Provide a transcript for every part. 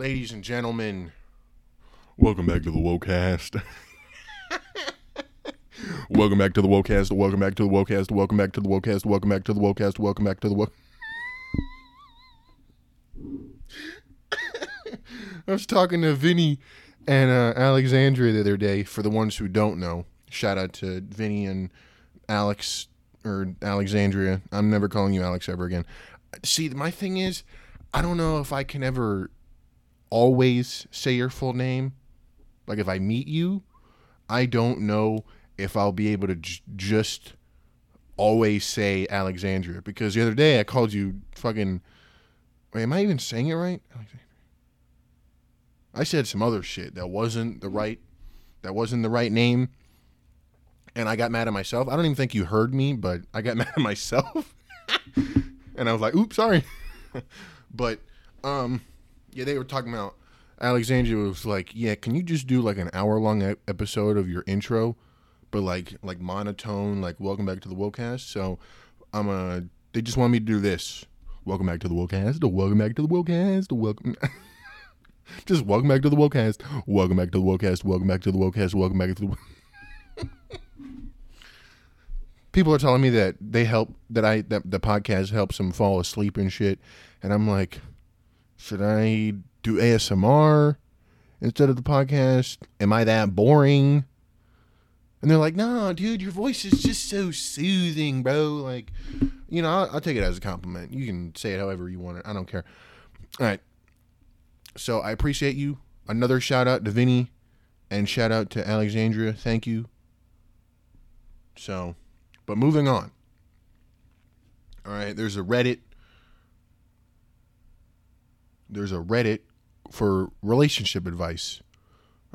Ladies and gentlemen, welcome back to the Wocast. welcome back to the Wocast. Welcome back to the Wocast. Welcome back to the Wocast. Welcome back to the Wocast. Welcome back to the Woke. I was talking to Vinny and uh, Alexandria the other day. For the ones who don't know, shout out to Vinny and Alex or Alexandria. I'm never calling you Alex ever again. See, my thing is, I don't know if I can ever always say your full name. Like if I meet you, I don't know if I'll be able to j- just always say Alexandria because the other day I called you fucking. Wait, am I even saying it right? Alexandria. I said some other shit that wasn't the right, that wasn't the right name, and I got mad at myself. I don't even think you heard me, but I got mad at myself, and I was like, "Oops, sorry." but um, yeah, they were talking about Alexandria was like, "Yeah, can you just do like an hour long episode of your intro, but like like monotone, like welcome back to the Wokecast." So I'm a. they just want me to do this. Welcome back to the Wokecast. Welcome back to the Wokecast. Welcome. just welcome back to the Wokecast. Welcome back to the Wokecast. Welcome back to the Wokecast. Welcome back to the. People are telling me that they help that I that the podcast helps them fall asleep and shit, and I'm like, should I do ASMR instead of the podcast? Am I that boring? And they're like, nah, dude, your voice is just so soothing, bro. Like, you know, I'll, I'll take it as a compliment. You can say it however you want it. I don't care. All right. So I appreciate you. Another shout out to Vinny and shout out to Alexandria. Thank you. So, but moving on. All right. There's a Reddit. There's a Reddit for relationship advice.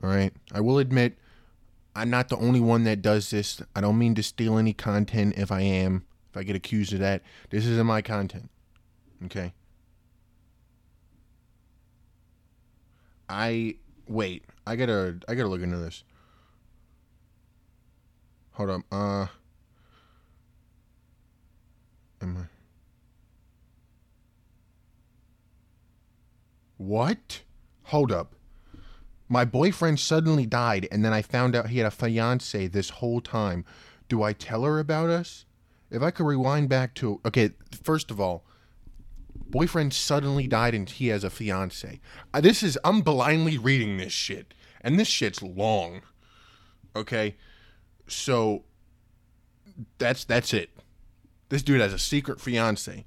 All right. I will admit, I'm not the only one that does this. I don't mean to steal any content if I am, if I get accused of that. This isn't my content. Okay. I wait. I gotta I gotta look into this. Hold up. Uh am I What? Hold up. My boyfriend suddenly died and then I found out he had a fiance this whole time. Do I tell her about us? If I could rewind back to okay, first of all, boyfriend suddenly died and he has a fiance. Uh, this is I'm blindly reading this shit, and this shit's long. Okay, so that's that's it. This dude has a secret fiance.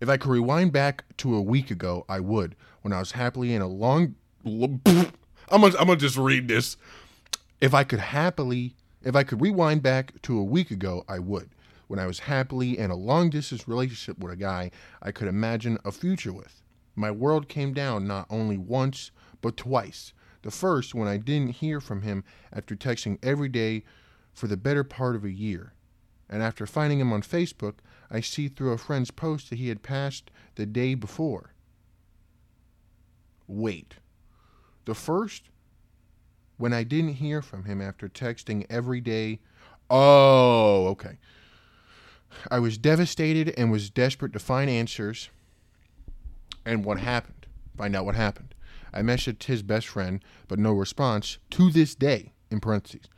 If I could rewind back to a week ago, I would. When I was happily in a long, I'm gonna I'm gonna just read this. If I could happily, if I could rewind back to a week ago, I would when I was happily in a long distance relationship with a guy I could imagine a future with. My world came down not only once, but twice. The first, when I didn't hear from him after texting every day for the better part of a year. And after finding him on Facebook, I see through a friend's post that he had passed the day before. Wait. The first, when I didn't hear from him after texting every day. Oh, okay. I was devastated and was desperate to find answers and what happened. Find out what happened. I messaged his best friend, but no response to this day, in parentheses.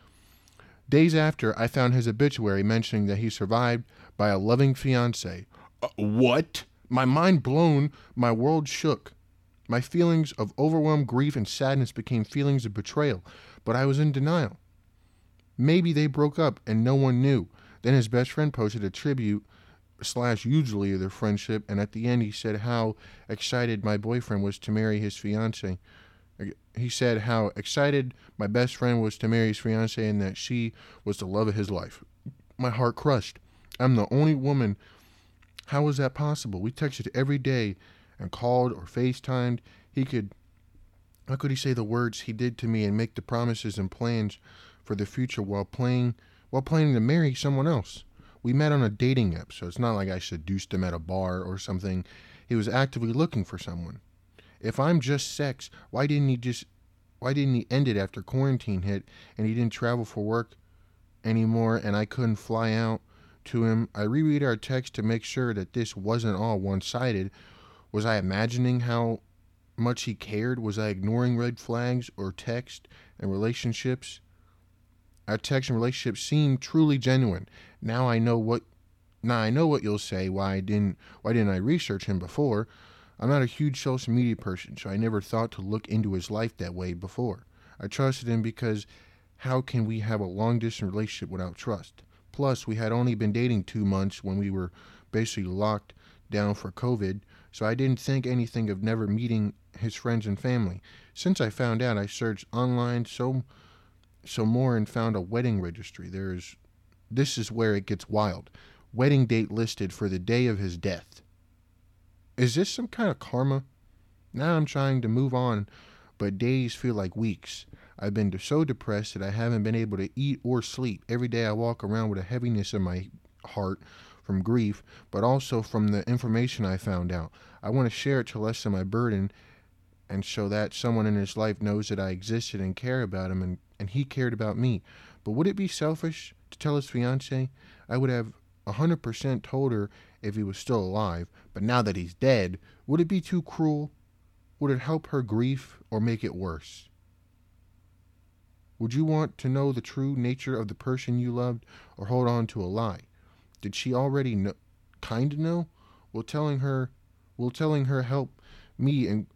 Days after, I found his obituary mentioning that he survived by a loving fiance. Uh, what? My mind blown, my world shook. My feelings of overwhelmed grief and sadness became feelings of betrayal, but I was in denial. Maybe they broke up and no one knew. Then his best friend posted a tribute slash usually of their friendship, and at the end he said how excited my boyfriend was to marry his fiance. He said how excited my best friend was to marry his fiance and that she was the love of his life. My heart crushed. I'm the only woman. How was that possible? We texted every day and called or FaceTimed. He could how could he say the words he did to me and make the promises and plans for the future while playing while planning to marry someone else? We met on a dating app, so it's not like I seduced him at a bar or something. He was actively looking for someone. If I'm just sex, why didn't he just why didn't he end it after quarantine hit and he didn't travel for work anymore and I couldn't fly out to him? I reread our text to make sure that this wasn't all one-sided. Was I imagining how much he cared? Was I ignoring red flags or text and relationships? Our text and relationships seemed truly genuine. Now I know what now I know what you'll say why I didn't why didn't I research him before? I'm not a huge social media person, so I never thought to look into his life that way before. I trusted him because how can we have a long distance relationship without trust? Plus, we had only been dating two months when we were basically locked down for COVID, so I didn't think anything of never meeting his friends and family. Since I found out, I searched online so so more and found a wedding registry. There's this is where it gets wild. Wedding date listed for the day of his death. Is this some kind of karma? Now I'm trying to move on, but days feel like weeks. I've been so depressed that I haven't been able to eat or sleep. Every day I walk around with a heaviness in my heart from grief, but also from the information I found out. I want to share it to lessen my burden and so that someone in his life knows that I existed and care about him and, and he cared about me. But would it be selfish to tell his fiance? I would have 100% told her if he was still alive, but now that he's dead, would it be too cruel? Would it help her grief or make it worse? Would you want to know the true nature of the person you loved or hold on to a lie? Did she already know, kind of know? Will telling her, will telling her help me in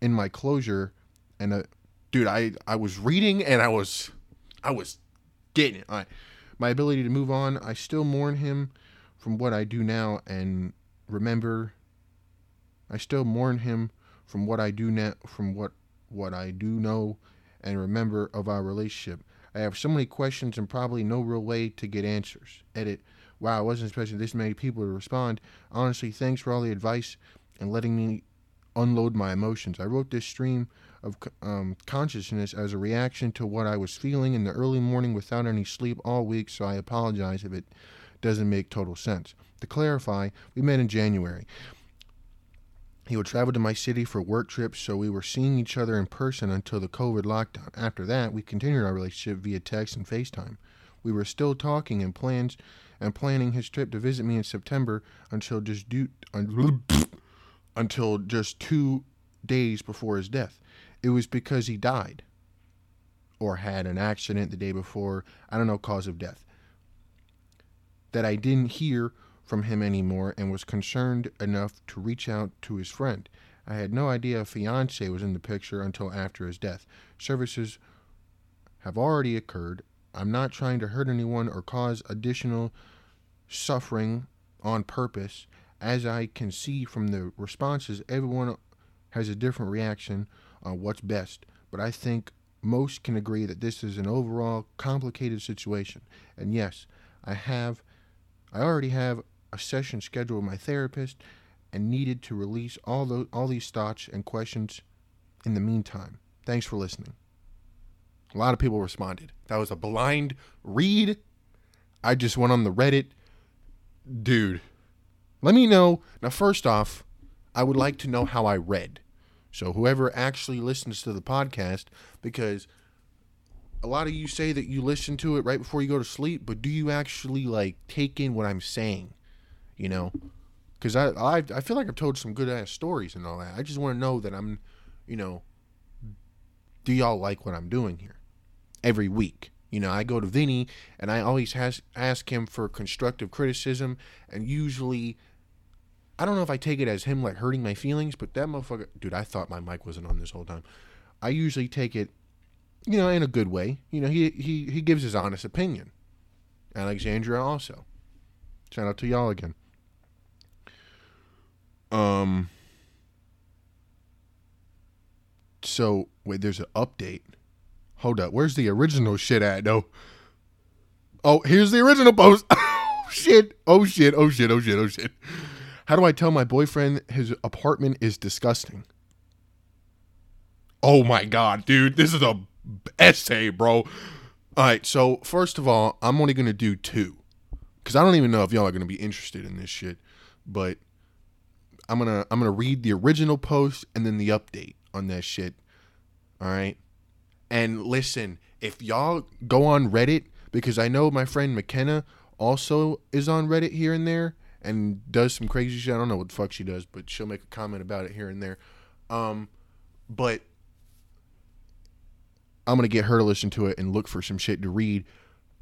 in my closure? And uh, dude, I I was reading and I was I was getting it. My ability to move on. I still mourn him from what I do now and remember. I still mourn him from what I do now, from what what I do know and remember of our relationship. I have so many questions and probably no real way to get answers. Edit. Wow, I wasn't expecting this many people to respond. Honestly, thanks for all the advice and letting me unload my emotions. I wrote this stream of um, consciousness as a reaction to what I was feeling in the early morning without any sleep all week, so I apologize if it doesn't make total sense. To clarify, we met in January. He would travel to my city for work trips, so we were seeing each other in person until the COVID lockdown. After that, we continued our relationship via text and FaceTime. We were still talking and plans and planning his trip to visit me in September until just due, until just two days before his death. It was because he died or had an accident the day before, I don't know, cause of death, that I didn't hear from him anymore and was concerned enough to reach out to his friend. I had no idea a fiance was in the picture until after his death. Services have already occurred. I'm not trying to hurt anyone or cause additional suffering on purpose. As I can see from the responses, everyone has a different reaction on what's best. But I think most can agree that this is an overall complicated situation. And yes, I have, I already have a session scheduled with my therapist and needed to release all those, all these thoughts and questions in the meantime. Thanks for listening. A lot of people responded. That was a blind read. I just went on the Reddit. Dude, let me know. Now, first off, I would like to know how I read. So, whoever actually listens to the podcast, because a lot of you say that you listen to it right before you go to sleep, but do you actually like take in what I'm saying? You know, because I, I I feel like I've told some good ass stories and all that. I just want to know that I'm, you know, do y'all like what I'm doing here every week? You know, I go to Vinny and I always has, ask him for constructive criticism, and usually, I don't know if I take it as him like hurting my feelings, but that motherfucker, dude, I thought my mic wasn't on this whole time. I usually take it, you know, in a good way. You know, he he he gives his honest opinion. Alexandria also. Shout out to y'all again. Um. So wait, there's an update. Hold up, where's the original shit at though? Oh, here's the original post. oh shit! Oh shit! Oh shit! Oh shit! Oh shit! How do I tell my boyfriend his apartment is disgusting? Oh my god, dude, this is a essay, bro. All right, so first of all, I'm only gonna do two, cause I don't even know if y'all are gonna be interested in this shit, but I'm gonna I'm gonna read the original post and then the update on that shit. All right. And listen, if y'all go on Reddit, because I know my friend McKenna also is on Reddit here and there and does some crazy shit. I don't know what the fuck she does, but she'll make a comment about it here and there. Um, but I'm gonna get her to listen to it and look for some shit to read.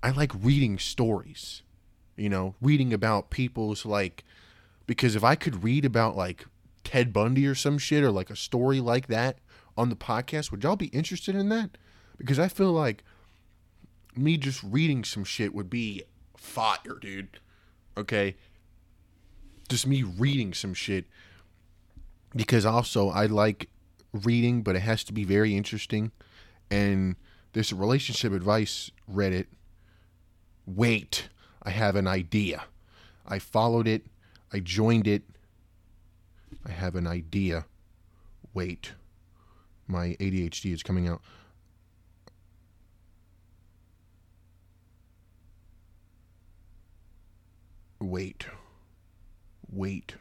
I like reading stories, you know, reading about people's like, because if I could read about like Ted Bundy or some shit or like a story like that on the podcast, would y'all be interested in that? Because I feel like me just reading some shit would be fire, dude. Okay. Just me reading some shit. Because also I like reading, but it has to be very interesting. And this relationship advice Reddit. Wait, I have an idea. I followed it. I joined it. I have an idea. Wait. My ADHD is coming out. Wait. Wait.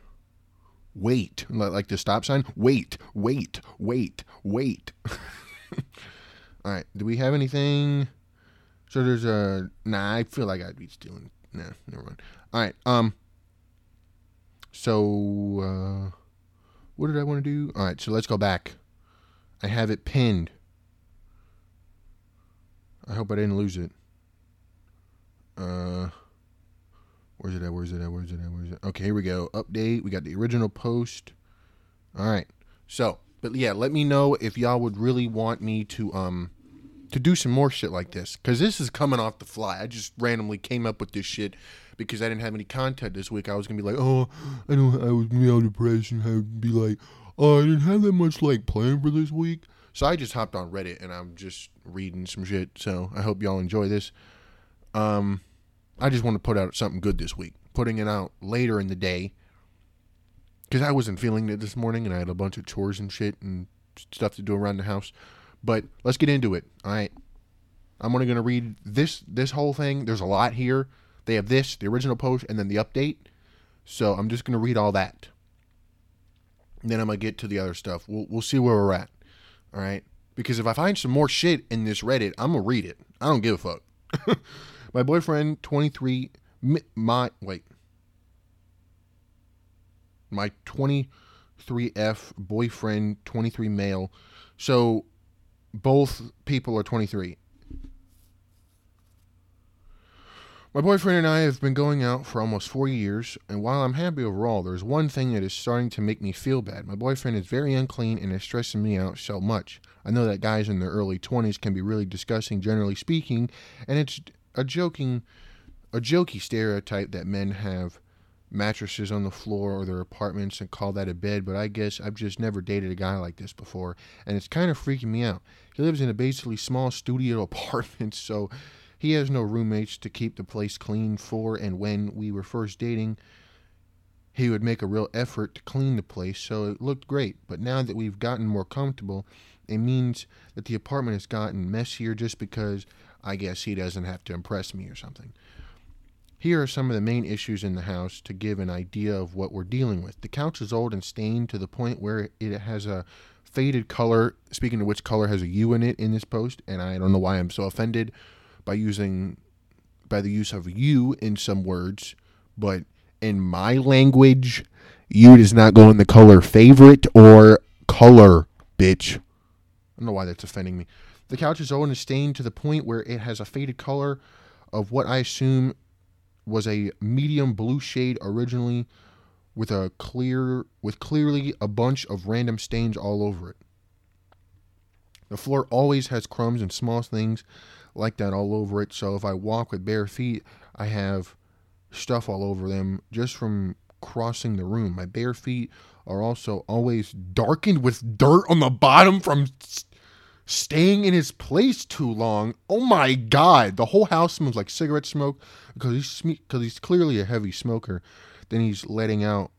Wait. Like the stop sign? Wait. Wait. Wait. Wait. All right. Do we have anything? So there's a. Nah, I feel like I'd be stealing. Nah, never mind. All right. Um. So, uh, what did I want to do? All right. So let's go back. I have it pinned. I hope I didn't lose it. Uh. Where's it at? Where's it at? Where's it at? Where's it? Okay, here we go. Update. We got the original post. All right. So, but yeah, let me know if y'all would really want me to um to do some more shit like this because this is coming off the fly. I just randomly came up with this shit because I didn't have any content this week. I was gonna be like, oh, I don't. I was gonna be all depressed and I'd be like, oh, I didn't have that much like plan for this week. So I just hopped on Reddit and I'm just reading some shit. So I hope y'all enjoy this. Um, I just want to put out something good this week. Putting it out later in the day because I wasn't feeling it this morning and I had a bunch of chores and shit and stuff to do around the house. But let's get into it. All right. I'm only going to read this this whole thing. There's a lot here. They have this, the original post, and then the update. So I'm just going to read all that. Then I'm to get to the other stuff. We'll, we'll see where we're at. All right. Because if I find some more shit in this Reddit, I'm to read it. I don't give a fuck. my boyfriend, 23, my, wait. My 23F boyfriend, 23 male. So both people are 23. My boyfriend and I have been going out for almost four years, and while I'm happy overall, there's one thing that is starting to make me feel bad. My boyfriend is very unclean and is stressing me out so much. I know that guys in their early 20s can be really disgusting, generally speaking, and it's a joking, a jokey stereotype that men have mattresses on the floor or their apartments and call that a bed, but I guess I've just never dated a guy like this before, and it's kind of freaking me out. He lives in a basically small studio apartment, so he has no roommates to keep the place clean for, and when we were first dating, he would make a real effort to clean the place, so it looked great. But now that we've gotten more comfortable, it means that the apartment has gotten messier just because I guess he doesn't have to impress me or something. Here are some of the main issues in the house to give an idea of what we're dealing with. The couch is old and stained to the point where it has a faded color. Speaking of which color has a U in it in this post, and I don't know why I'm so offended by using by the use of you in some words, but in my language, you does not go in the color favorite or color, bitch. I don't know why that's offending me. The couch is old and stained to the point where it has a faded color of what I assume was a medium blue shade originally with a clear with clearly a bunch of random stains all over it. The floor always has crumbs and small things like that all over it. So if I walk with bare feet, I have stuff all over them just from crossing the room. My bare feet are also always darkened with dirt on the bottom from staying in his place too long. Oh my god, the whole house smells like cigarette smoke because he's because he's clearly a heavy smoker. Then he's letting out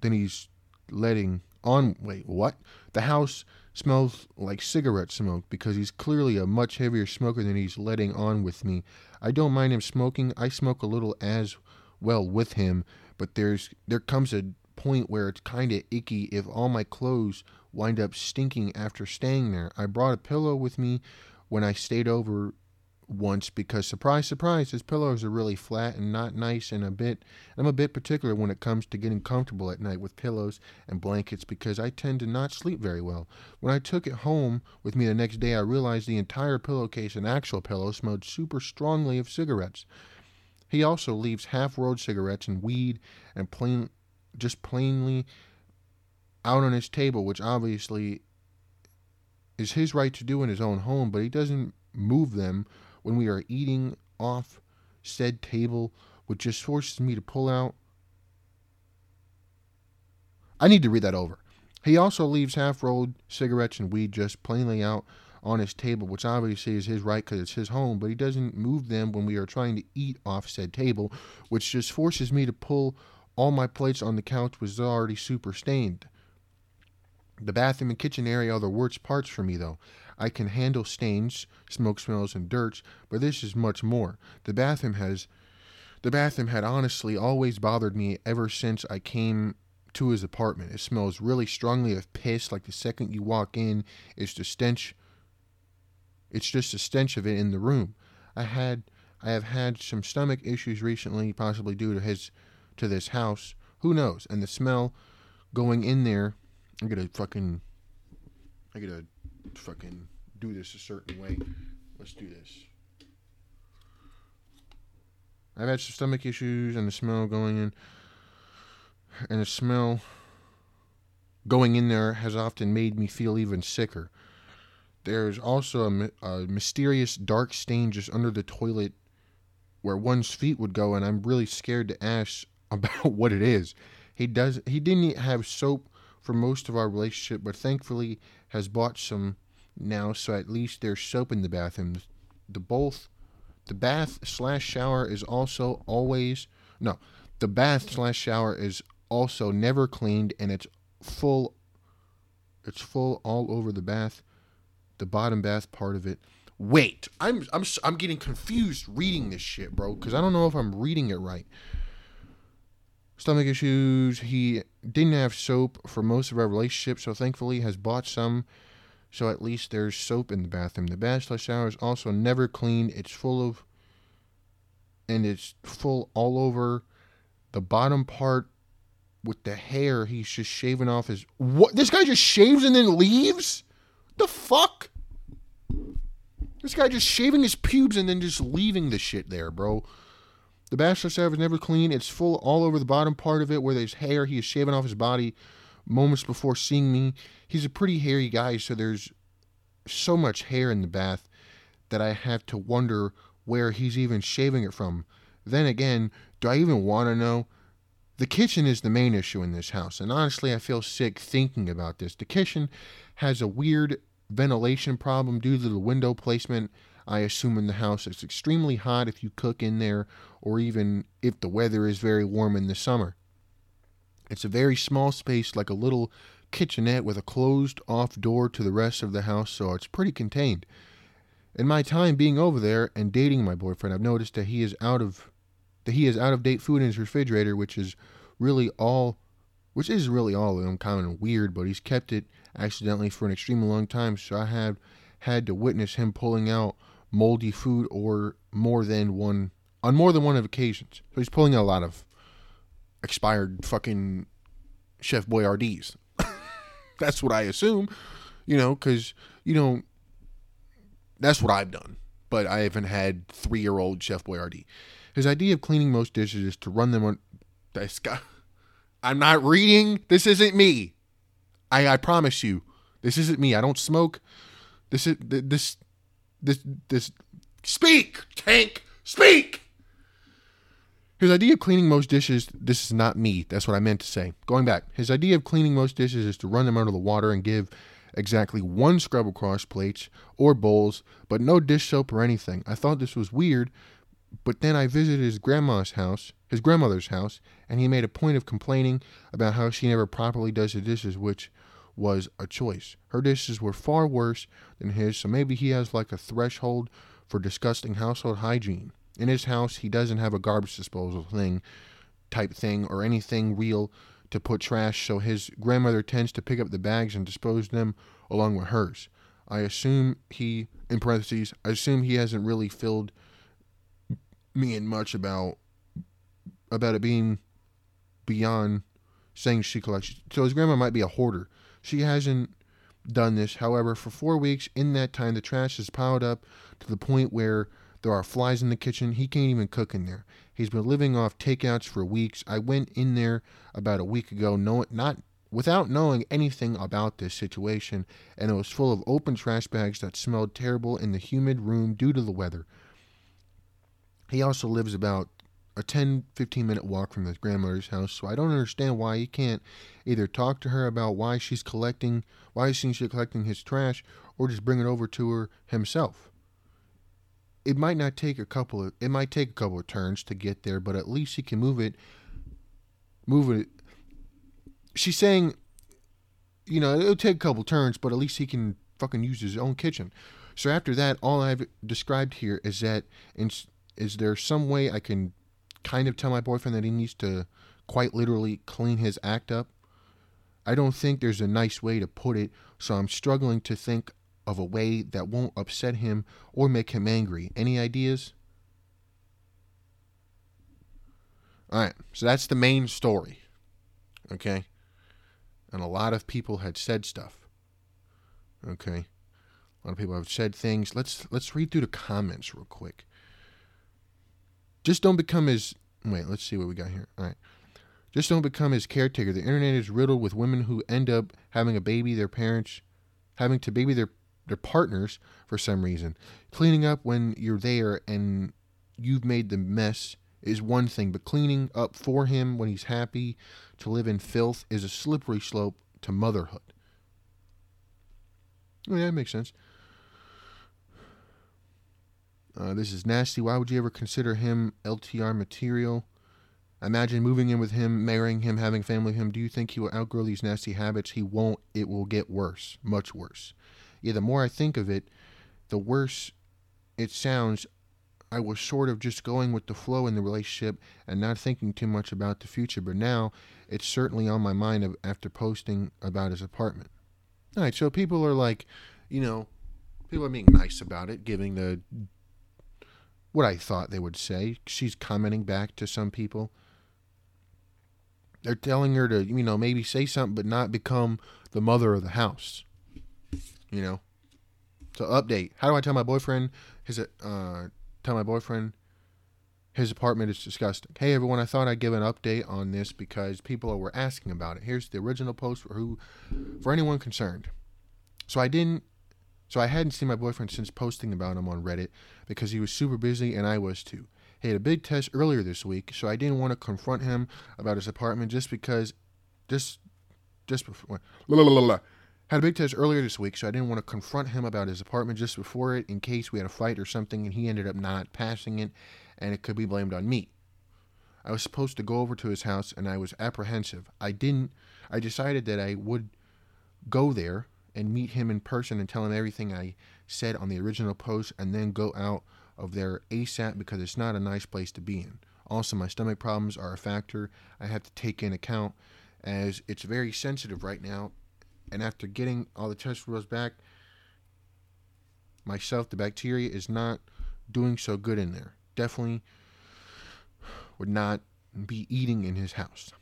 then he's letting on wait, what? The house smells like cigarette smoke because he's clearly a much heavier smoker than he's letting on with me. I don't mind him smoking. I smoke a little as well with him, but there's there comes a point where it's kind of icky if all my clothes wind up stinking after staying there. I brought a pillow with me when I stayed over once because surprise surprise his pillows are really flat and not nice and a bit I'm a bit particular when it comes to getting comfortable at night with pillows and blankets because I tend to not sleep very well. When I took it home with me the next day I realized the entire pillowcase and actual pillow smelled super strongly of cigarettes. He also leaves half-rolled cigarettes and weed and plain just plainly out on his table which obviously is his right to do in his own home, but he doesn't move them when we are eating off said table, which just forces me to pull out. I need to read that over. He also leaves half rolled cigarettes and weed just plainly out on his table, which obviously is his right because it's his home, but he doesn't move them when we are trying to eat off said table, which just forces me to pull all my plates on the couch, which is already super stained. The bathroom and kitchen area are the worst parts for me, though. I can handle stains, smoke smells, and dirt, but this is much more. The bathroom has. The bathroom had honestly always bothered me ever since I came to his apartment. It smells really strongly of piss, like the second you walk in, it's the stench. It's just the stench of it in the room. I had. I have had some stomach issues recently, possibly due to his, to this house. Who knows? And the smell going in there I get a fucking. I gotta fucking do this a certain way. Let's do this. I've had some stomach issues and the smell going in. And the smell going in there has often made me feel even sicker. There's also a, a mysterious dark stain just under the toilet where one's feet would go, and I'm really scared to ask about what it is. He does. He didn't have soap for most of our relationship, but thankfully has bought some now, so at least there's soap in the bathroom. The both, the bath slash shower is also always no, the bath slash shower is also never cleaned, and it's full. It's full all over the bath, the bottom bath part of it. Wait, I'm I'm I'm getting confused reading this shit, bro, because I don't know if I'm reading it right stomach issues. He didn't have soap for most of our relationship, so thankfully has bought some. So at least there's soap in the bathroom. The bath shower is also never clean. It's full of, and it's full all over the bottom part with the hair. He's just shaving off his. What? This guy just shaves and then leaves? The fuck? This guy just shaving his pubes and then just leaving the shit there, bro. The bachelor shower is never clean. It's full all over the bottom part of it where there's hair. He is shaving off his body moments before seeing me. He's a pretty hairy guy, so there's so much hair in the bath that I have to wonder where he's even shaving it from. Then again, do I even want to know? The kitchen is the main issue in this house, and honestly, I feel sick thinking about this. The kitchen has a weird ventilation problem due to the window placement I assume in the house. It's extremely hot if you cook in there, or even if the weather is very warm in the summer. It's a very small space, like a little kitchenette with a closed off door to the rest of the house, so it's pretty contained. In my time being over there and dating my boyfriend, I've noticed that he is out of that he has out of date food in his refrigerator, which is really all which is really all uncommon and weird, but he's kept it accidentally for an extremely long time, so I have had to witness him pulling out moldy food or more than one on more than one of occasions. So he's pulling out a lot of expired fucking Chef Boyardees. that's what I assume, you know, because you know that's what I've done. But I haven't had three year old Chef Boyardee. His idea of cleaning most dishes is to run them on. I'm not reading. This isn't me. I I promise you, this isn't me. I don't smoke. This is this this this speak tank speak his idea of cleaning most dishes this is not me that's what i meant to say going back his idea of cleaning most dishes is to run them under the water and give exactly one scrub across plates or bowls but no dish soap or anything i thought this was weird but then i visited his grandma's house his grandmother's house and he made a point of complaining about how she never properly does the dishes which was a choice. Her dishes were far worse than his, so maybe he has like a threshold for disgusting household hygiene. In his house, he doesn't have a garbage disposal thing, type thing, or anything real to put trash, so his grandmother tends to pick up the bags and dispose them along with hers. I assume he, in parentheses, I assume he hasn't really filled me in much about about it being beyond saying she collects. So his grandma might be a hoarder. She hasn't done this. However, for four weeks, in that time, the trash has piled up to the point where there are flies in the kitchen. He can't even cook in there. He's been living off takeouts for weeks. I went in there about a week ago, no, not without knowing anything about this situation, and it was full of open trash bags that smelled terrible in the humid room due to the weather. He also lives about a 10 15 minute walk from his grandmother's house, so I don't understand why he can't either talk to her about why she's collecting, why she's collecting his trash, or just bring it over to her himself. It might not take a couple of, it might take a couple of turns to get there, but at least he can move it, move it she's saying, you know, it'll take a couple turns, but at least he can fucking use his own kitchen. So after that, all I've described here is that in, is there some way I can kind of tell my boyfriend that he needs to quite literally clean his act up? I don't think there's a nice way to put it, so I'm struggling to think of a way that won't upset him or make him angry. Any ideas? All right, so that's the main story. Okay? and a lot of people had said stuff. Okay, a lot of people have said things. Let's let's read through the comments real quick. Just don't become his. Wait, let's see what we got here. All right. Just don't become his caretaker. The internet is riddled with women who end up having a baby their parents, having to baby their their partners for some reason. Cleaning up when you're there and you've made the mess is one thing, but cleaning up for him when he's happy to live in filth is a slippery slope to motherhood. Oh, yeah, that makes sense. Uh, this is nasty. Why would you ever consider him LTR material? Imagine moving in with him, marrying him, having family with him. Do you think he will outgrow these nasty habits? He won't. It will get worse, much worse. Yeah, the more I think of it, the worse it sounds. I was sort of just going with the flow in the relationship and not thinking too much about the future. But now it's certainly on my mind after posting about his apartment. All right, so people are like, you know, people are being nice about it, giving the what I thought they would say. She's commenting back to some people. They're telling her to, you know, maybe say something, but not become the mother of the house. You know. So update. How do I tell my boyfriend his uh, tell my boyfriend his apartment is disgusting. Hey everyone, I thought I'd give an update on this because people were asking about it. Here's the original post for who for anyone concerned. So I didn't so I hadn't seen my boyfriend since posting about him on Reddit because he was super busy and I was too. He had a big test earlier this week, so I didn't want to confront him about his apartment just because just just before la, la, la, had a big test earlier this week, so I didn't want to confront him about his apartment just before it in case we had a fight or something and he ended up not passing it and it could be blamed on me. I was supposed to go over to his house and I was apprehensive. I didn't. I decided that I would go there and meet him in person and tell him everything I said on the original post and then go out of there ASAP because it's not a nice place to be in. Also, my stomach problems are a factor I have to take in account as it's very sensitive right now and after getting all the test results back, myself, the bacteria is not doing so good in there. Definitely would not be eating in his house.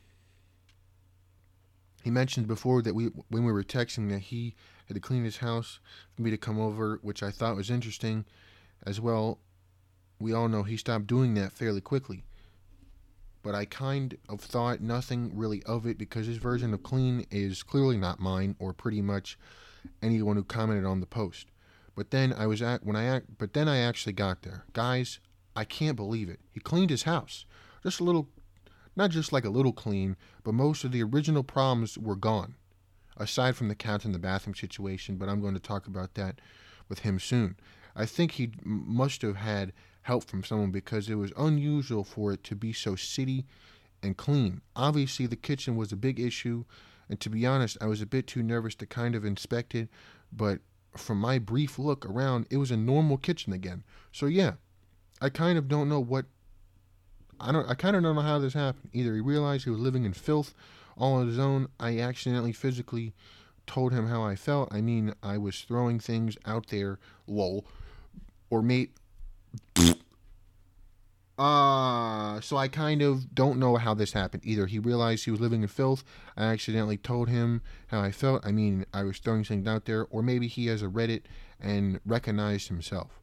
He mentioned before that we, when we were texting, that he had to clean his house for me to come over, which I thought was interesting. As well, we all know he stopped doing that fairly quickly but I kind of thought nothing really of it because his version of clean is clearly not mine or pretty much anyone who commented on the post. But then I was at when I act, but then I actually got there. Guys, I can't believe it. He cleaned his house. Just a little not just like a little clean, but most of the original problems were gone. Aside from the couch and the bathroom situation, but I'm going to talk about that with him soon. I think he must have had help from someone because it was unusual for it to be so city and clean. Obviously, the kitchen was a big issue, and to be honest, I was a bit too nervous to kind of inspect it, but from my brief look around, it was a normal kitchen again. So yeah, I kind of don't know what I don't I kind of don't know how this happened. Either he realized he was living in filth all on his own, I accidentally physically told him how I felt, I mean, I was throwing things out there, lol. Or mate. Uh, so I kind of don't know how this happened. Either he realized he was living in filth, I accidentally told him how I felt. I mean, I was throwing things out there, or maybe he has a Reddit and recognized himself.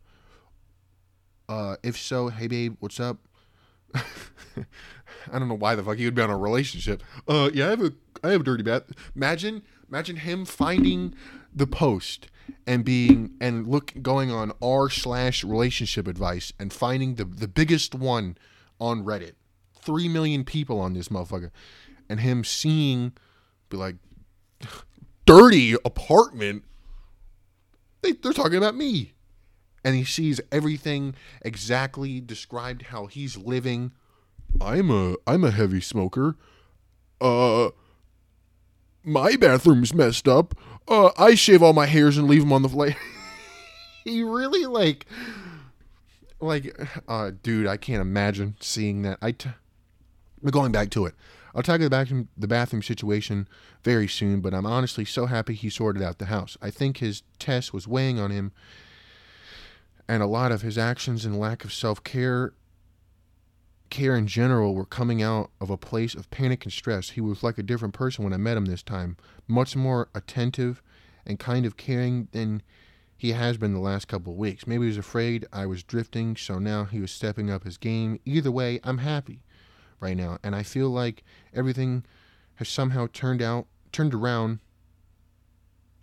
Uh, if so, hey babe, what's up? I don't know why the fuck he would be on a relationship. Uh, yeah, I have a I have a dirty bath. Imagine imagine him finding the post and being and look going on r slash relationship advice and finding the the biggest one on Reddit. Three million people on this motherfucker, and him seeing be like dirty apartment. They they're talking about me and he sees everything exactly described how he's living. I'm a I'm a heavy smoker. Uh my bathroom's messed up. Uh I shave all my hairs and leave them on the floor. he really like like uh dude, I can't imagine seeing that. I t- going back to it. I'll about the bathroom, the bathroom situation very soon, but I'm honestly so happy he sorted out the house. I think his test was weighing on him and a lot of his actions and lack of self-care care in general were coming out of a place of panic and stress. He was like a different person when I met him this time, much more attentive and kind of caring than he has been the last couple of weeks. Maybe he was afraid I was drifting, so now he was stepping up his game. Either way, I'm happy right now, and I feel like everything has somehow turned out turned around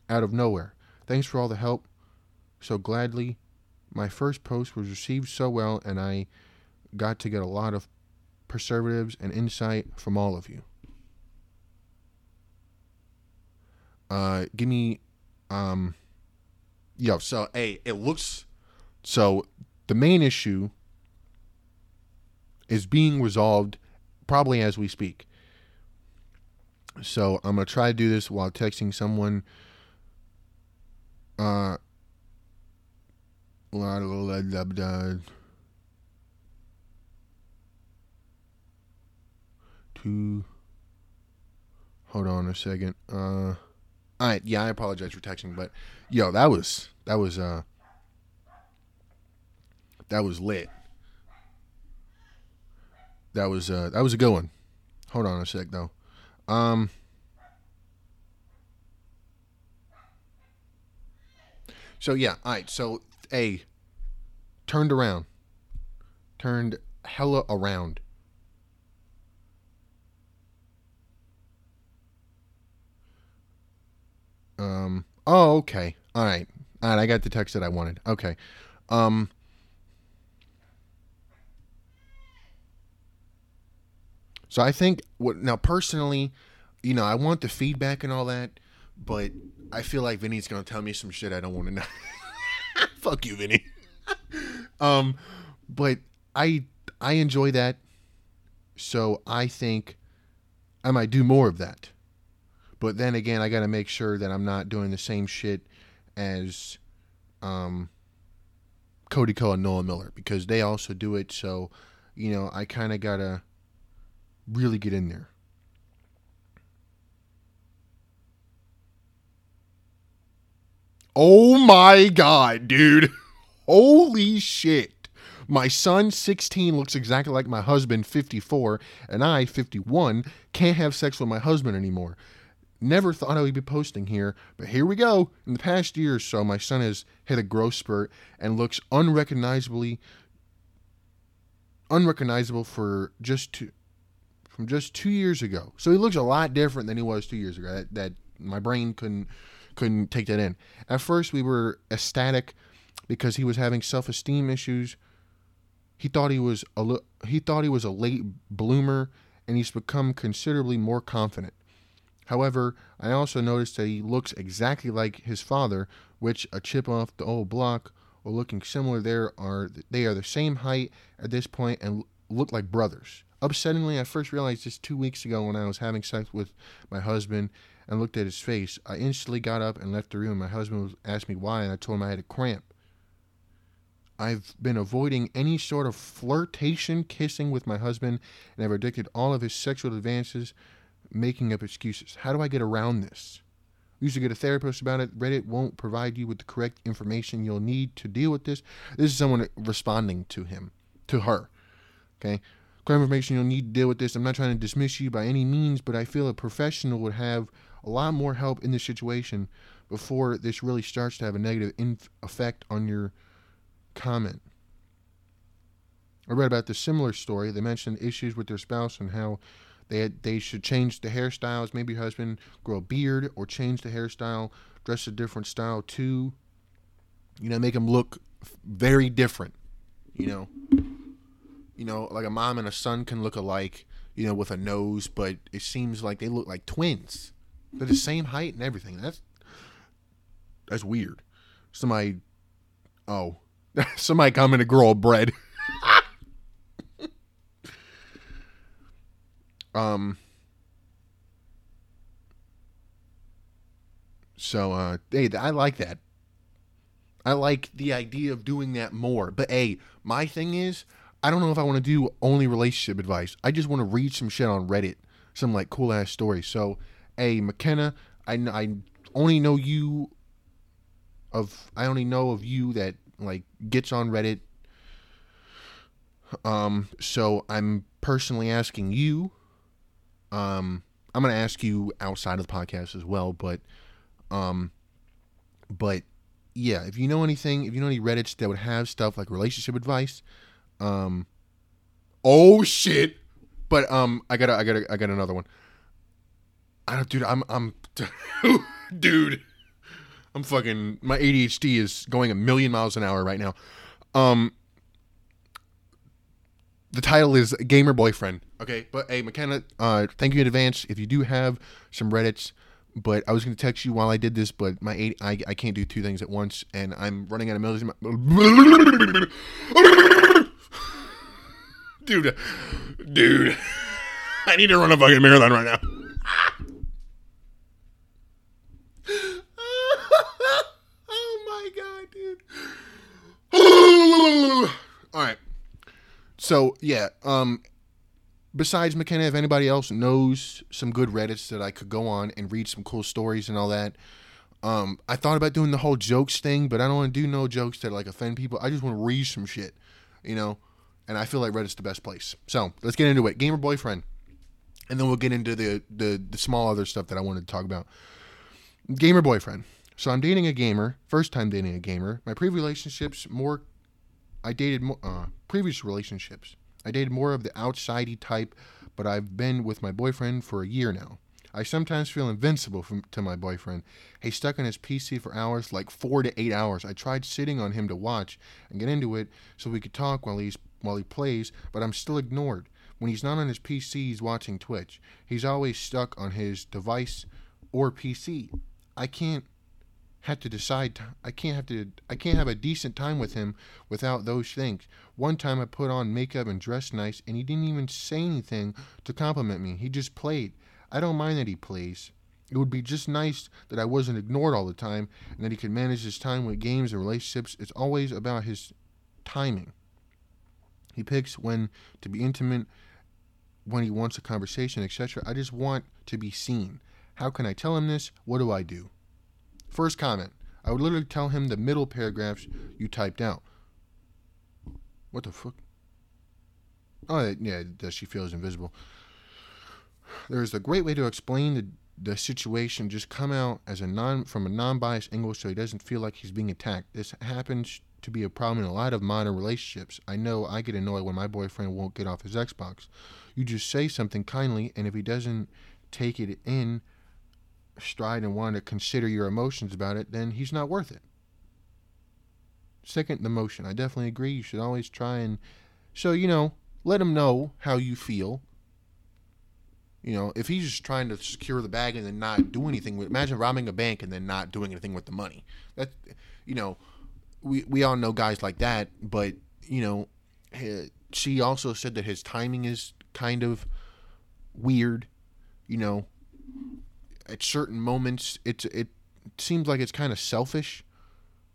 out of nowhere. Thanks for all the help. So gladly my first post was received so well, and I got to get a lot of preservatives and insight from all of you. Uh, give me, um, yo. So, hey, it looks so. The main issue is being resolved probably as we speak. So I'm gonna try to do this while texting someone. Uh, Two. Hold on a second. Uh, all right. Yeah, I apologize for texting, but yo, that was that was uh that was lit. That was uh that was a good one. Hold on a sec though. Um. So yeah, all right. So a turned around, turned hella around. Um. Oh, okay. All right. All right. I got the text that I wanted. Okay. Um. So I think what now personally, you know, I want the feedback and all that, but I feel like Vinny's gonna tell me some shit I don't want to know. Fuck you, Vinny. um, but I I enjoy that, so I think I might do more of that. But then again, I got to make sure that I'm not doing the same shit as um, Cody Ko and Noel Miller because they also do it. So, you know, I kind of got to really get in there. Oh my god, dude. Holy shit. My son, 16, looks exactly like my husband, 54, and I, 51, can't have sex with my husband anymore. Never thought I would be posting here, but here we go. In the past year or so, my son has hit a growth spurt and looks unrecognizably unrecognizable for just two from just two years ago. So he looks a lot different than he was two years ago. That, that my brain couldn't couldn't take that in. At first, we were ecstatic because he was having self-esteem issues. He thought he was a he thought he was a late bloomer, and he's become considerably more confident. However, I also noticed that he looks exactly like his father, which a chip off the old block or looking similar. There are they are the same height at this point and look like brothers. Upsettingly, I first realized this two weeks ago when I was having sex with my husband and looked at his face. I instantly got up and left the room. My husband asked me why, and I told him I had a cramp. I've been avoiding any sort of flirtation, kissing with my husband, and I've rejected all of his sexual advances, making up excuses. How do I get around this? Should get a therapist about it. Reddit won't provide you with the correct information you'll need to deal with this. This is someone responding to him, to her. Okay. Correct information you'll need to deal with this. I'm not trying to dismiss you by any means, but I feel a professional would have a lot more help in this situation before this really starts to have a negative inf- effect on your comment. I read about the similar story. They mentioned issues with their spouse and how they they should change the hairstyles. Maybe your husband grow a beard or change the hairstyle, dress a different style too. You know, make them look very different. You know, you know, like a mom and a son can look alike. You know, with a nose, but it seems like they look like twins. They're the same height and everything. That's that's weird. Somebody, oh, somebody coming to grow a bread. Um. So, uh, hey, I like that. I like the idea of doing that more. But hey, my thing is, I don't know if I want to do only relationship advice. I just want to read some shit on Reddit, some like cool ass stories. So, hey, McKenna, I I only know you. Of I only know of you that like gets on Reddit. Um, so I'm personally asking you um, I'm going to ask you outside of the podcast as well, but, um, but yeah, if you know anything, if you know any Reddits that would have stuff like relationship advice, um, oh shit, but um, I got I got I got another one. I don't, dude. I'm I'm, dude. I'm fucking. My ADHD is going a million miles an hour right now. Um, the title is Gamer Boyfriend. Okay, but hey, McKenna, uh, thank you in advance. If you do have some Reddits, but I was going to text you while I did this, but my eight, I, I can't do two things at once, and I'm running out of millions. dude, dude, I need to run a fucking marathon right now. oh my god, dude. All right. So yeah, um, besides McKenna, if anybody else knows some good Reddits that I could go on and read some cool stories and all that, um, I thought about doing the whole jokes thing, but I don't want to do no jokes that like offend people. I just want to read some shit, you know. And I feel like Reddit's the best place. So let's get into it. Gamer boyfriend, and then we'll get into the the, the small other stuff that I wanted to talk about. Gamer boyfriend. So I'm dating a gamer. First time dating a gamer. My previous relationships more I dated uh, previous relationships. I dated more of the outsidey type, but I've been with my boyfriend for a year now. I sometimes feel invincible from, to my boyfriend. He's stuck on his PC for hours, like four to eight hours. I tried sitting on him to watch and get into it so we could talk while he's while he plays, but I'm still ignored. When he's not on his PC, he's watching Twitch. He's always stuck on his device or PC. I can't had to decide I can't have to I can't have a decent time with him without those things. One time I put on makeup and dressed nice and he didn't even say anything to compliment me. He just played. I don't mind that he plays. It would be just nice that I wasn't ignored all the time and that he could manage his time with games and relationships. It's always about his timing. He picks when to be intimate, when he wants a conversation, etc. I just want to be seen. How can I tell him this? What do I do? First comment. I would literally tell him the middle paragraphs you typed out. What the fuck? Oh, yeah, does she feels invisible? There's a great way to explain the, the situation. Just come out as a non from a non-biased angle, so he doesn't feel like he's being attacked. This happens to be a problem in a lot of modern relationships. I know I get annoyed when my boyfriend won't get off his Xbox. You just say something kindly, and if he doesn't take it in, stride and want to consider your emotions about it, then he's not worth it. Second, the motion. I definitely agree. You should always try and. So, you know, let him know how you feel. You know, if he's just trying to secure the bag and then not do anything with imagine robbing a bank and then not doing anything with the money. That you know, we we all know guys like that, but you know, she also said that his timing is kind of weird. You know, at certain moments it's it seems like it's kind of selfish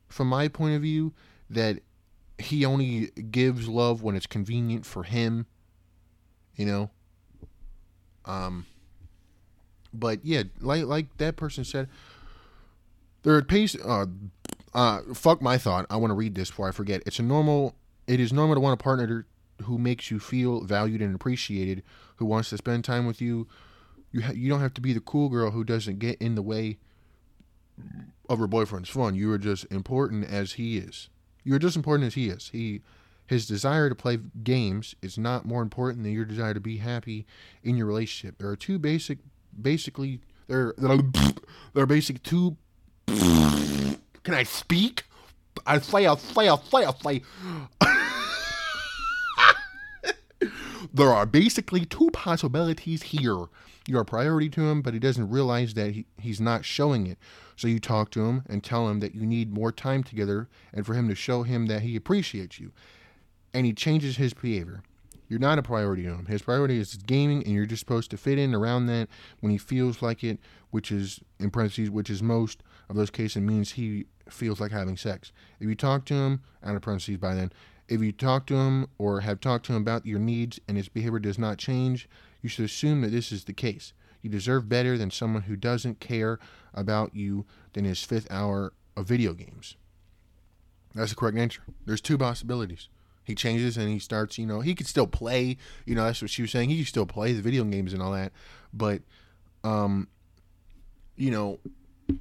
from my point of view that he only gives love when it's convenient for him you know um but yeah like like that person said There are pace. Uh, uh, fuck my thought. I want to read this before I forget. It's a normal. It is normal to want a partner who makes you feel valued and appreciated, who wants to spend time with you. You ha- you don't have to be the cool girl who doesn't get in the way of her boyfriend's fun. You are just important as he is. You are just important as he is. He his desire to play games is not more important than your desire to be happy in your relationship. There are two basic, basically, there there are basic two. Can I speak? I say, I say, I say, I say. There are basically two possibilities here. You're a priority to him, but he doesn't realize that he, he's not showing it. So you talk to him and tell him that you need more time together and for him to show him that he appreciates you. And he changes his behavior. You're not a priority to him. His priority is gaming, and you're just supposed to fit in around that when he feels like it, which is, in parentheses, which is most of those cases means he feels like having sex. If you talk to him, out of parentheses by then, if you talk to him or have talked to him about your needs and his behavior does not change, you should assume that this is the case. You deserve better than someone who doesn't care about you than his fifth hour of video games. That's the correct answer. There's two possibilities. He changes and he starts, you know, he could still play, you know, that's what she was saying. He could still play the video games and all that. But, um, you know,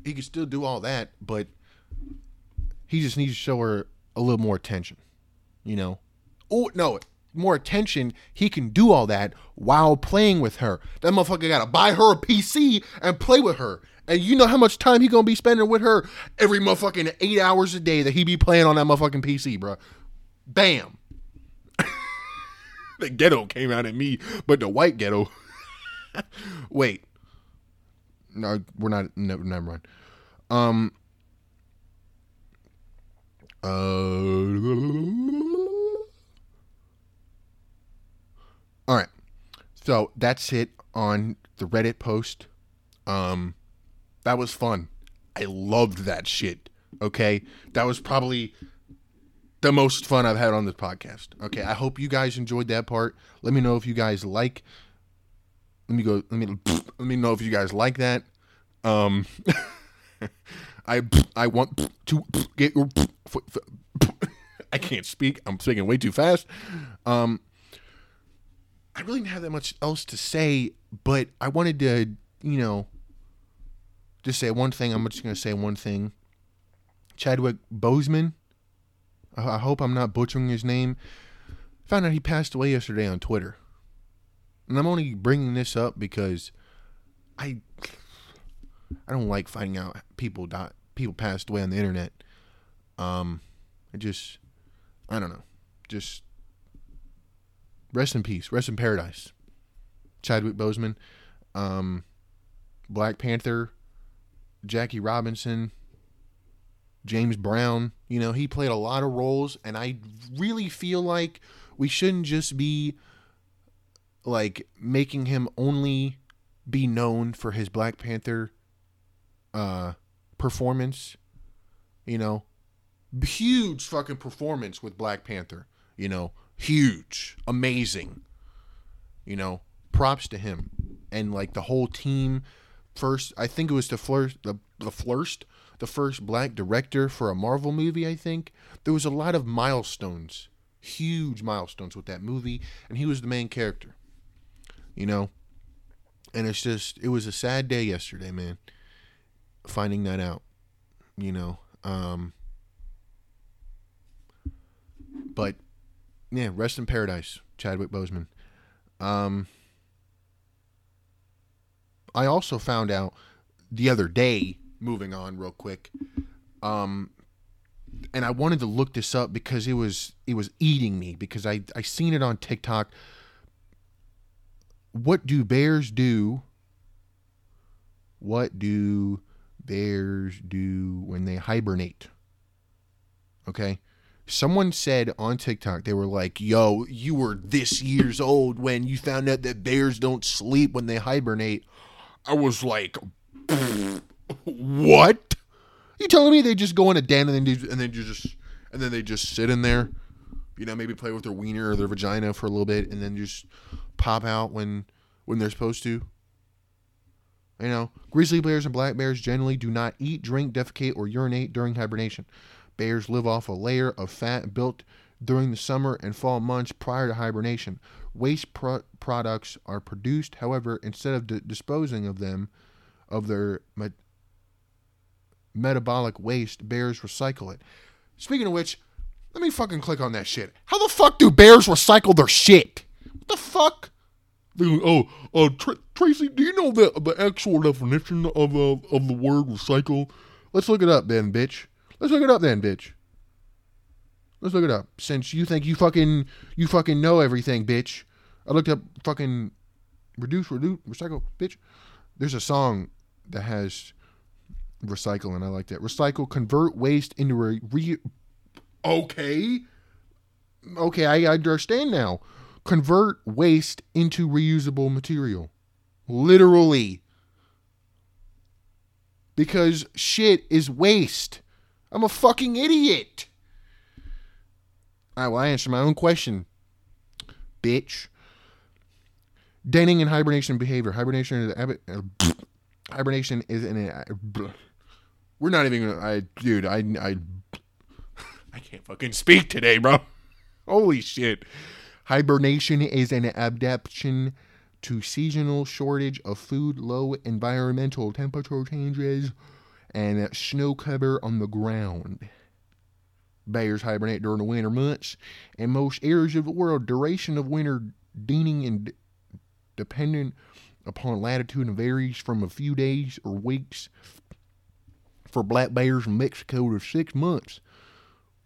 he could still do all that, but he just needs to show her a little more attention, you know. Oh, no, more attention, he can do all that while playing with her. That motherfucker gotta buy her a PC and play with her. And you know how much time he gonna be spending with her every motherfucking eight hours a day that he be playing on that motherfucking PC, bro. Bam. the ghetto came out at me, but the white ghetto. Wait. No, we're not. Never, never mind. Um. Uh. All right. So that's it on the Reddit post. Um, that was fun. I loved that shit. Okay. That was probably the most fun I've had on this podcast. Okay. I hope you guys enjoyed that part. Let me know if you guys like. Let me go. Let me let me know if you guys like that. Um, I I want to get. I can't speak. I'm speaking way too fast. Um, I really didn't have that much else to say, but I wanted to, you know, just say one thing. I'm just going to say one thing. Chadwick Boseman. I hope I'm not butchering his name. Found out he passed away yesterday on Twitter. And I'm only bringing this up because I I don't like finding out people die, people passed away on the internet. Um, I just I don't know. Just rest in peace, rest in paradise. Chadwick Boseman, um, Black Panther, Jackie Robinson, James Brown. You know, he played a lot of roles, and I really feel like we shouldn't just be like making him only be known for his Black Panther uh, performance. You know, huge fucking performance with Black Panther. You know, huge, amazing. You know, props to him and like the whole team. First, I think it was the first, the the first, the first black director for a Marvel movie. I think there was a lot of milestones, huge milestones with that movie, and he was the main character. You know, and it's just it was a sad day yesterday, man. Finding that out, you know. Um, but yeah, rest in paradise, Chadwick Boseman. Um, I also found out the other day. Moving on, real quick. Um, and I wanted to look this up because it was it was eating me because I I seen it on TikTok. What do bears do? What do bears do when they hibernate? Okay someone said on TikTok, they were like, yo, you were this years old when you found out that bears don't sleep when they hibernate. I was like, what? You telling me they just go in a den and then and then you just and then they just sit in there, you know, maybe play with their wiener or their vagina for a little bit and then just pop out when when they're supposed to? You know, grizzly bears and black bears generally do not eat, drink, defecate, or urinate during hibernation. Bears live off a layer of fat built during the summer and fall months prior to hibernation. Waste pro- products are produced, however, instead of d- disposing of them, of their met- metabolic waste, bears recycle it. Speaking of which, let me fucking click on that shit. How the fuck do bears recycle their shit? What the fuck? Oh, uh, Tr- Tracy, do you know the the actual definition of uh, of the word recycle? Let's look it up then, bitch. Let's look it up then, bitch. Let's look it up. Since you think you fucking you fucking know everything, bitch. I looked up fucking reduce, reduce, recycle, bitch. There's a song that has recycle, and I like that. Recycle, convert waste into a re. Okay. Okay, I understand now. Convert waste into reusable material. Literally. Because shit is waste. I'm a fucking idiot. All right, well, I answered my own question, bitch. Denning and hibernation behavior. Hibernation is uh, hibernation is an. Uh, we're not even gonna. I dude, I I I can't fucking speak today, bro. Holy shit. Hibernation is an adaptation to seasonal shortage of food, low environmental temperature changes, and snow cover on the ground. Bears hibernate during the winter months. In most areas of the world, duration of winter denning and dependent upon latitude and varies from a few days or weeks for black bears in Mexico to six months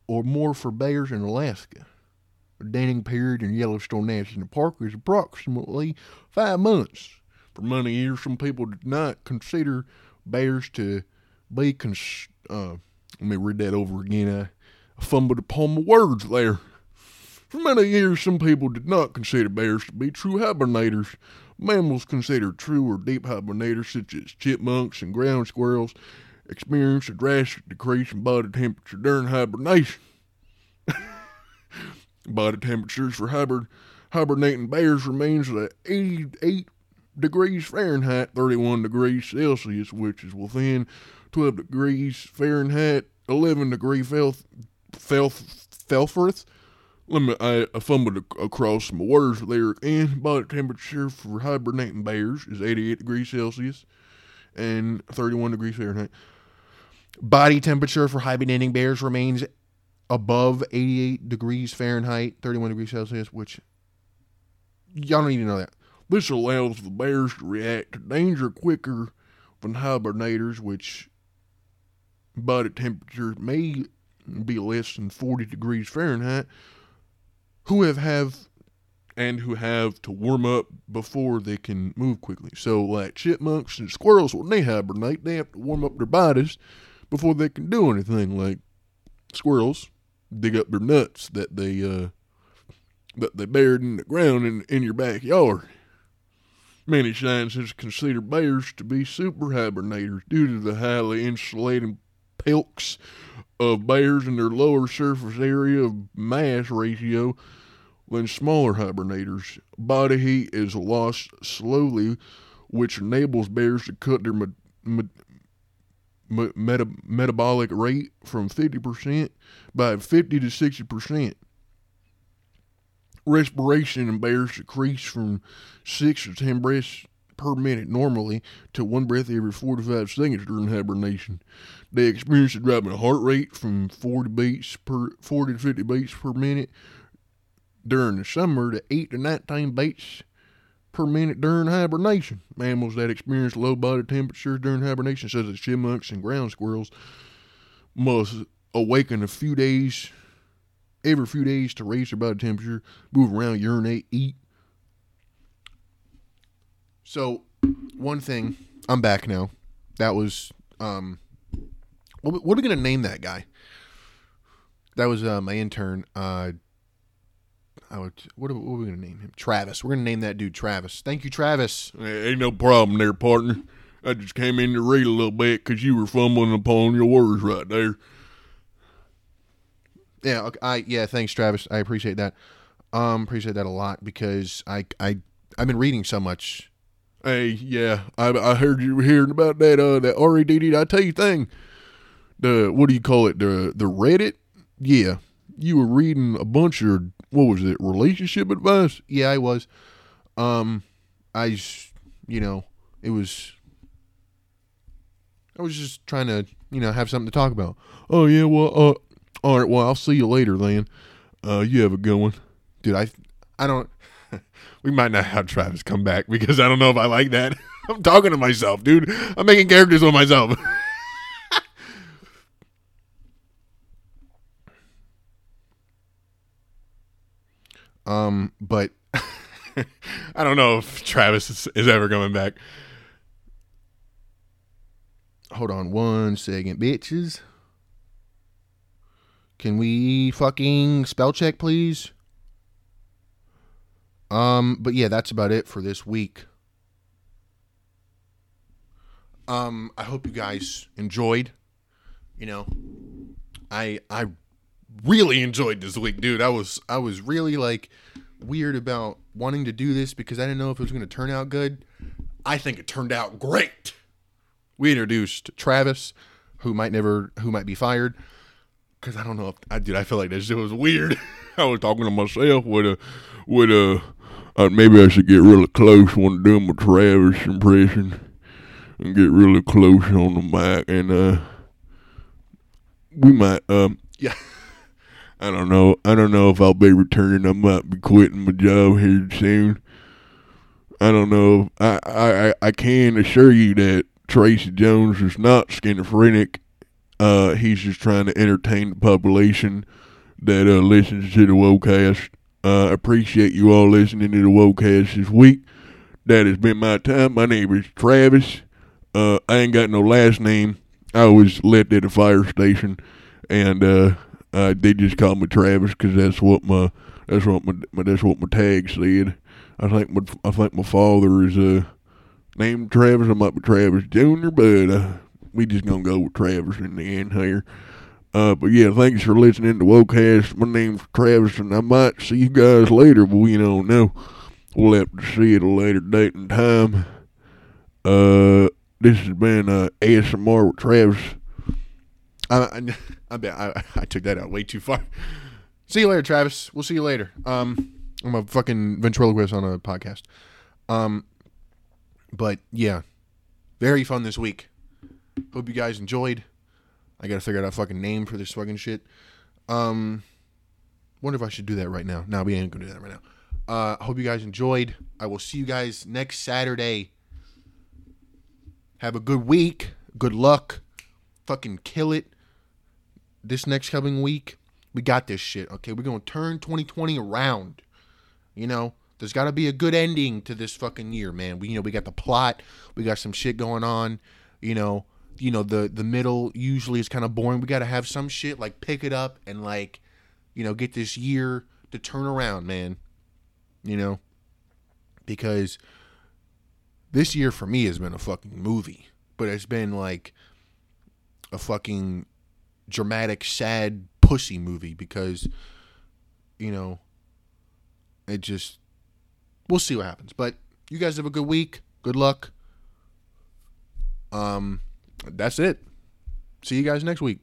or more for bears in Alaska. The denning period in Yellowstone National Park is approximately five months. For many years, some people did not consider bears to uh, let me read that over again. I fumbled upon my words there. For many years, some people did not consider bears to be true hibernators. Mammals considered true or deep hibernators, such as chipmunks and ground squirrels, experience a drastic decrease in body temperature during hibernation. body temperatures for hibern- hibernating bears remains at 88 degrees Fahrenheit, 31 degrees Celsius, which is within 12 degrees Fahrenheit, 11 degree Celsius Felforth. Let me, I, I fumbled across some words there again. Body temperature for hibernating bears is 88 degrees Celsius and 31 degrees Fahrenheit. Body temperature for hibernating bears remains above 88 degrees Fahrenheit, 31 degrees Celsius, which y'all don't to know that. This allows the bears to react to danger quicker than hibernators, which body temperature may be less than 40 degrees Fahrenheit, who have, have and who have to warm up before they can move quickly. So, like chipmunks and squirrels, when they hibernate, they have to warm up their bodies before they can do anything. Like squirrels dig up their nuts that they uh, that they buried in the ground in in your backyard. Many scientists consider bears to be super hibernators due to the highly insulating pelks of bears in their lower surface area of mass ratio than smaller hibernators. Body heat is lost slowly, which enables bears to cut their me- me- meta- metabolic rate from 50% by 50 to 60%. Respiration in bears decrease from 6 to 10 breaths per minute normally to one breath every 45 seconds during hibernation. They experience a drop in heart rate from 40 beats per 40 to 50 beats per minute during the summer to 8 to 19 beats per minute during hibernation. Mammals that experience low body temperatures during hibernation, such as chipmunks and ground squirrels, must awaken a few days, every few days to raise their body temperature, move around, urinate, eat. So, one thing, I'm back now. That was, um, what, what are we going to name that guy? That was uh, my intern. Uh, I would, what, are, what are we going to name him? Travis. We're going to name that dude Travis. Thank you, Travis. Hey, ain't no problem there, partner. I just came in to read a little bit because you were fumbling upon your words right there. Yeah, okay, I yeah, thanks, Travis. I appreciate that. Um, appreciate that a lot because I I I've been reading so much Hey, yeah, I, I heard you were hearing about that uh that REDD. I tell you thing, the what do you call it? The the Reddit. Yeah, you were reading a bunch of what was it? Relationship advice. Yeah, I was. Um, I, you know, it was. I was just trying to, you know, have something to talk about. Oh yeah, well, uh, all right. Well, I'll see you later then. Uh, you have a good one. dude. I, I don't. we might not have Travis come back because I don't know if I like that. I'm talking to myself, dude. I'm making characters with myself. um, but I don't know if Travis is, is ever coming back. Hold on one second, bitches. Can we fucking spell check, please? Um, but yeah, that's about it for this week. Um, I hope you guys enjoyed. You know, I I really enjoyed this week, dude. I was I was really like weird about wanting to do this because I didn't know if it was going to turn out good. I think it turned out great. We introduced Travis, who might never who might be fired because I don't know if I dude. I feel like that shit was weird. I was talking to myself with a with a. Uh, maybe I should get really close when doing my Travis impression and get really close on the mic and uh we might um Yeah. I don't know. I don't know if I'll be returning. I might be quitting my job here soon. I don't know. I I I- can assure you that Tracy Jones is not schizophrenic. Uh, he's just trying to entertain the population that uh, listens to the Wocast. Uh, appreciate you all listening to the Wocast this week. That has been my time. My name is Travis. Uh, I ain't got no last name. I was left at a fire station, and uh, they just call me Travis 'cause that's what my that's what my, my that's what my tag said. I think my I think my father is uh named Travis. I might be Travis Junior, but uh, we just gonna go with Travis in the end here. Uh, but yeah, thanks for listening to Wocast. My name's Travis, and I might see you guys later, but we don't know. We'll have to see at a later date and time. Uh, this has been uh, ASMR with Travis. I, I, I I, I took that out way too far. See you later, Travis. We'll see you later. Um, I'm a fucking ventriloquist on a podcast. Um, but yeah, very fun this week. Hope you guys enjoyed. I gotta figure out a fucking name for this fucking shit. Um, wonder if I should do that right now. No, we ain't gonna do that right now. Uh, hope you guys enjoyed. I will see you guys next Saturday. Have a good week. Good luck. Fucking kill it. This next coming week, we got this shit. Okay, we're gonna turn 2020 around. You know, there's got to be a good ending to this fucking year, man. We you know we got the plot, we got some shit going on. You know, you know the the middle usually is kind of boring. We got to have some shit like pick it up and like, you know, get this year to turn around, man. You know, because this year for me has been a fucking movie, but it's been like a fucking dramatic, sad pussy movie because, you know, it just we'll see what happens. But you guys have a good week. Good luck. Um, that's it. See you guys next week.